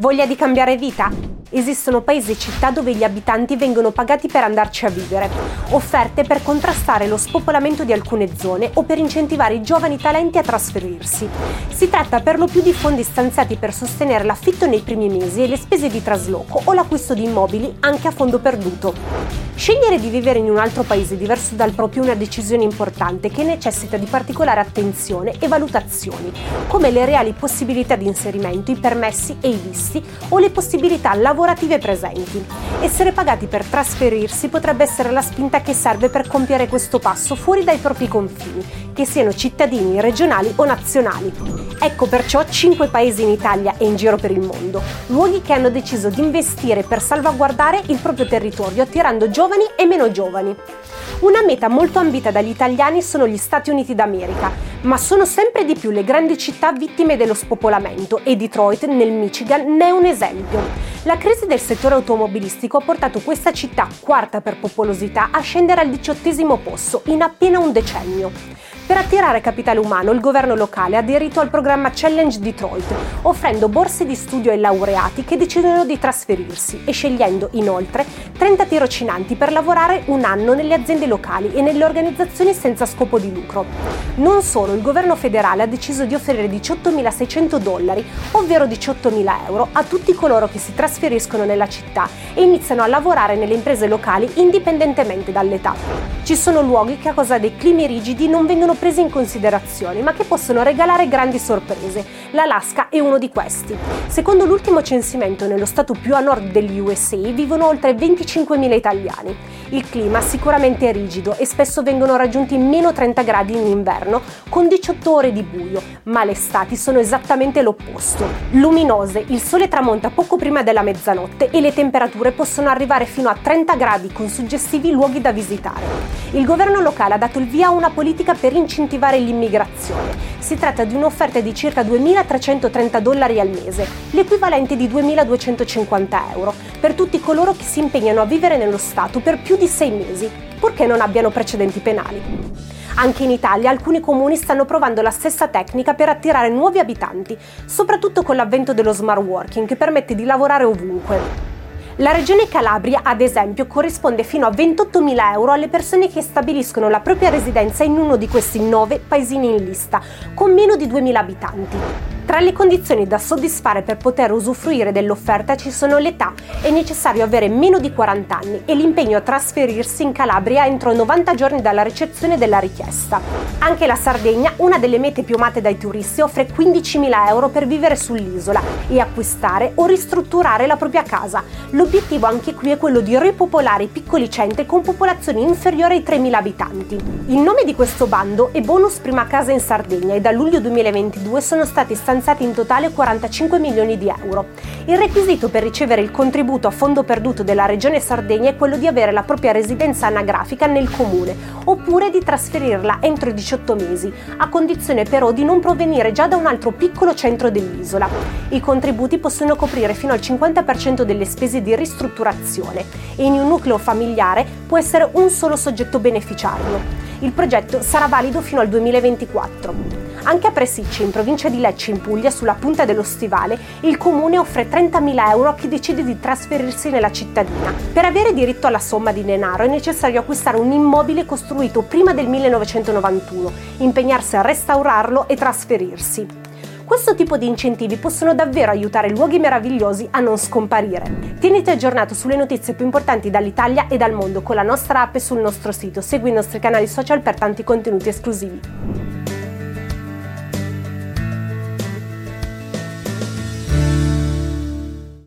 Voglia di cambiare vita? Esistono paesi e città dove gli abitanti vengono pagati per andarci a vivere, offerte per contrastare lo spopolamento di alcune zone o per incentivare i giovani talenti a trasferirsi. Si tratta per lo più di fondi stanziati per sostenere l'affitto nei primi mesi e le spese di trasloco o l'acquisto di immobili anche a fondo perduto. Scegliere di vivere in un altro paese diverso dal proprio è una decisione importante che necessita di particolare attenzione e valutazioni, come le reali possibilità di inserimento, i permessi e i visti o le possibilità lavorative lavorative presenti. Essere pagati per trasferirsi potrebbe essere la spinta che serve per compiere questo passo fuori dai propri confini, che siano cittadini regionali o nazionali. Ecco perciò 5 paesi in Italia e in giro per il mondo, luoghi che hanno deciso di investire per salvaguardare il proprio territorio attirando giovani e meno giovani. Una meta molto ambita dagli italiani sono gli Stati Uniti d'America, ma sono sempre di più le grandi città vittime dello spopolamento e Detroit nel Michigan ne è un esempio. La crisi del settore automobilistico ha portato questa città, quarta per popolosità, a scendere al diciottesimo posto in appena un decennio. Per attirare capitale umano, il governo locale ha aderito al programma Challenge Detroit, offrendo borse di studio ai laureati che decidono di trasferirsi e scegliendo inoltre 30 tirocinanti per lavorare un anno nelle aziende locali e nelle organizzazioni senza scopo di lucro. Non solo, il governo federale ha deciso di offrire 18.600 dollari, ovvero 18.000 euro, a tutti coloro che si trasferiscono nella città e iniziano a lavorare nelle imprese locali indipendentemente dall'età. Ci sono luoghi che a causa dei climi rigidi non vengono presi in considerazione, ma che possono regalare grandi sorprese. L'Alaska è uno di questi. Secondo l'ultimo censimento nello stato più a nord degli USA vivono oltre 25.000 italiani. Il clima sicuramente è rigido e spesso vengono raggiunti meno 30 gradi in inverno con 18 ore di buio, ma le estati sono esattamente l'opposto. Luminose, il sole tramonta poco prima della mezzanotte e le temperature possono arrivare fino a 30 gradi con suggestivi luoghi da visitare. Il governo locale ha dato il via a una politica per incentivare l'immigrazione. Si tratta di un'offerta di circa 2.330 dollari al mese, l'equivalente di 2.250 euro, per tutti coloro che si impegnano a vivere nello Stato per più di sei mesi, purché non abbiano precedenti penali. Anche in Italia alcuni comuni stanno provando la stessa tecnica per attirare nuovi abitanti, soprattutto con l'avvento dello smart working che permette di lavorare ovunque. La regione Calabria, ad esempio, corrisponde fino a 28.000 euro alle persone che stabiliscono la propria residenza in uno di questi nove paesini in lista, con meno di 2.000 abitanti. Tra le condizioni da soddisfare per poter usufruire dell'offerta ci sono l'età, è necessario avere meno di 40 anni e l'impegno a trasferirsi in Calabria entro 90 giorni dalla ricezione della richiesta. Anche la Sardegna, una delle mete più amate dai turisti, offre 15.000 euro per vivere sull'isola e acquistare o ristrutturare la propria casa. L'obiettivo anche qui è quello di ripopolare i piccoli centri con popolazioni inferiori ai 3.000 abitanti. Il nome di questo bando è Bonus Prima Casa in Sardegna e da luglio 2022 sono stati stanziati stanziati in totale 45 milioni di euro. Il requisito per ricevere il contributo a fondo perduto della Regione Sardegna è quello di avere la propria residenza anagrafica nel comune, oppure di trasferirla entro i 18 mesi, a condizione però di non provenire già da un altro piccolo centro dell'isola. I contributi possono coprire fino al 50% delle spese di ristrutturazione e in un nucleo familiare può essere un solo soggetto beneficiario. Il progetto sarà valido fino al 2024. Anche a Presicci, in provincia di Lecce, in Puglia, sulla punta dello Stivale, il comune offre 30.000 euro a chi decide di trasferirsi nella cittadina. Per avere diritto alla somma di denaro è necessario acquistare un immobile costruito prima del 1991, impegnarsi a restaurarlo e trasferirsi. Questo tipo di incentivi possono davvero aiutare luoghi meravigliosi a non scomparire. Tieniti aggiornato sulle notizie più importanti dall'Italia e dal mondo con la nostra app e sul nostro sito. Segui i nostri canali social per tanti contenuti esclusivi.